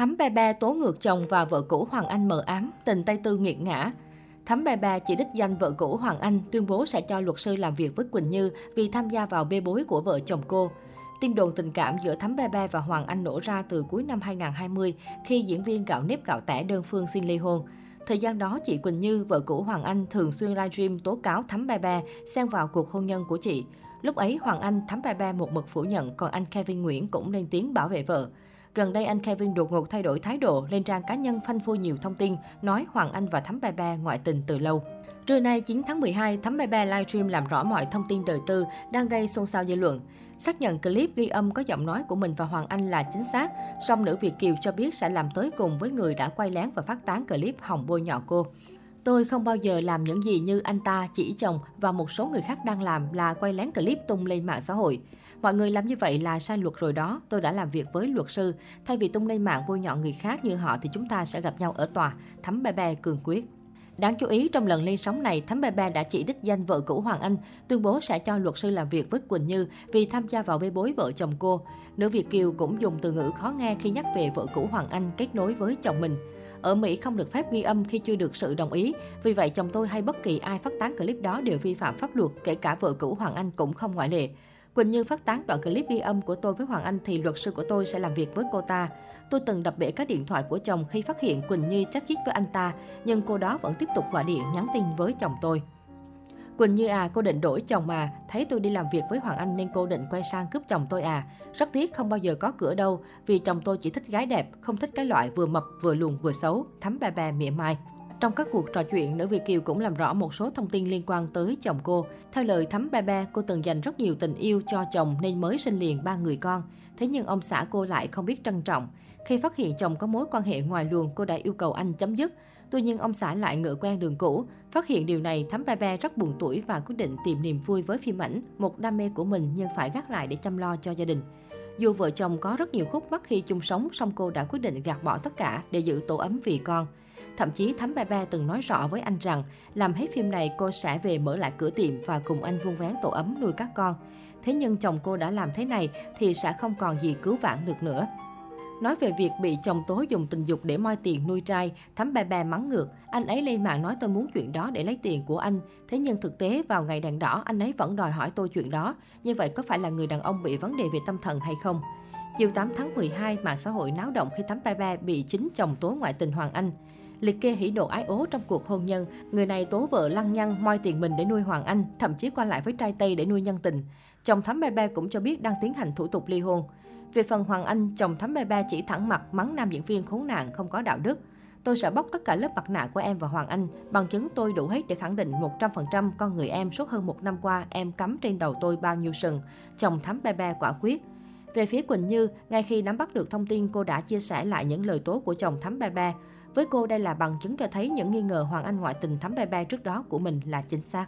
Thắm Ba Ba tố ngược chồng và vợ cũ Hoàng Anh mờ ám, tình tay tư nghiệt ngã. Thắm Ba Ba chỉ đích danh vợ cũ Hoàng Anh, tuyên bố sẽ cho luật sư làm việc với Quỳnh Như vì tham gia vào bê bối của vợ chồng cô. Tin đồn tình cảm giữa Thắm Ba Ba và Hoàng Anh nổ ra từ cuối năm 2020 khi diễn viên gạo nếp gạo tẻ đơn phương xin ly hôn. Thời gian đó, chị Quỳnh Như, vợ cũ Hoàng Anh thường xuyên livestream tố cáo Thắm Ba Ba xen vào cuộc hôn nhân của chị. Lúc ấy, Hoàng Anh, Thắm Ba Ba một mực phủ nhận, còn anh Kevin Nguyễn cũng lên tiếng bảo vệ vợ. Gần đây anh Kevin đột ngột thay đổi thái độ, lên trang cá nhân phanh phui nhiều thông tin, nói Hoàng Anh và Thắm Ba Ba ngoại tình từ lâu. Trưa nay 9 tháng 12, Thắm Ba Ba livestream làm rõ mọi thông tin đời tư đang gây xôn xao dư luận. Xác nhận clip ghi âm có giọng nói của mình và Hoàng Anh là chính xác, song nữ Việt Kiều cho biết sẽ làm tới cùng với người đã quay lén và phát tán clip hồng bôi nhọ cô. Tôi không bao giờ làm những gì như anh ta, chỉ chồng và một số người khác đang làm là quay lén clip tung lên mạng xã hội. Mọi người làm như vậy là sai luật rồi đó. Tôi đã làm việc với luật sư. Thay vì tung lên mạng bôi nhọ người khác như họ thì chúng ta sẽ gặp nhau ở tòa. Thắm Ba Ba cường quyết. Đáng chú ý, trong lần lên sóng này, Thắm Ba Ba đã chỉ đích danh vợ cũ Hoàng Anh, tuyên bố sẽ cho luật sư làm việc với Quỳnh Như vì tham gia vào bê bối vợ chồng cô. Nữ Việt Kiều cũng dùng từ ngữ khó nghe khi nhắc về vợ cũ Hoàng Anh kết nối với chồng mình. Ở Mỹ không được phép ghi âm khi chưa được sự đồng ý, vì vậy chồng tôi hay bất kỳ ai phát tán clip đó đều vi phạm pháp luật, kể cả vợ cũ Hoàng Anh cũng không ngoại lệ. Quỳnh Như phát tán đoạn clip ghi âm của tôi với Hoàng Anh thì luật sư của tôi sẽ làm việc với cô ta. Tôi từng đập bể các điện thoại của chồng khi phát hiện Quỳnh Như chắc chít với anh ta, nhưng cô đó vẫn tiếp tục gọi điện nhắn tin với chồng tôi. Quỳnh Như à, cô định đổi chồng mà, thấy tôi đi làm việc với Hoàng Anh nên cô định quay sang cướp chồng tôi à. Rất tiếc không bao giờ có cửa đâu, vì chồng tôi chỉ thích gái đẹp, không thích cái loại vừa mập vừa lùn vừa xấu, thắm ba ba mỉa mai. Trong các cuộc trò chuyện, nữ Việt Kiều cũng làm rõ một số thông tin liên quan tới chồng cô. Theo lời Thắm Ba Ba, cô từng dành rất nhiều tình yêu cho chồng nên mới sinh liền ba người con. Thế nhưng ông xã cô lại không biết trân trọng. Khi phát hiện chồng có mối quan hệ ngoài luồng, cô đã yêu cầu anh chấm dứt. Tuy nhiên ông xã lại ngựa quen đường cũ. Phát hiện điều này, Thắm Ba Ba rất buồn tuổi và quyết định tìm niềm vui với phim ảnh, một đam mê của mình nhưng phải gác lại để chăm lo cho gia đình. Dù vợ chồng có rất nhiều khúc mắc khi chung sống, song cô đã quyết định gạt bỏ tất cả để giữ tổ ấm vì con. Thậm chí Thắm Ba Ba từng nói rõ với anh rằng, làm hết phim này cô sẽ về mở lại cửa tiệm và cùng anh vuông vén tổ ấm nuôi các con. Thế nhưng chồng cô đã làm thế này thì sẽ không còn gì cứu vãn được nữa. Nói về việc bị chồng tố dùng tình dục để moi tiền nuôi trai, Thắm Ba Ba mắng ngược. Anh ấy lên mạng nói tôi muốn chuyện đó để lấy tiền của anh. Thế nhưng thực tế vào ngày đèn đỏ, anh ấy vẫn đòi hỏi tôi chuyện đó. Như vậy có phải là người đàn ông bị vấn đề về tâm thần hay không? Chiều 8 tháng 12, mạng xã hội náo động khi Thắm Ba Ba bị chính chồng tố ngoại tình Hoàng Anh. Liệt kê hỉ nộ ái ố trong cuộc hôn nhân, người này tố vợ lăng nhăng moi tiền mình để nuôi Hoàng Anh, thậm chí qua lại với trai Tây để nuôi nhân tình. Chồng Thắm Ba cũng cho biết đang tiến hành thủ tục ly hôn. Về phần Hoàng Anh, chồng Thắm Ba chỉ thẳng mặt mắng nam diễn viên khốn nạn không có đạo đức. Tôi sẽ bóc tất cả lớp mặt nạ của em và Hoàng Anh. Bằng chứng tôi đủ hết để khẳng định 100% con người em suốt hơn một năm qua em cắm trên đầu tôi bao nhiêu sừng. Chồng Thắm Ba quả quyết. Về phía Quỳnh Như, ngay khi nắm bắt được thông tin, cô đã chia sẻ lại những lời tố của chồng Thắm Ba Với cô, đây là bằng chứng cho thấy những nghi ngờ Hoàng Anh ngoại tình Thắm Ba trước đó của mình là chính xác.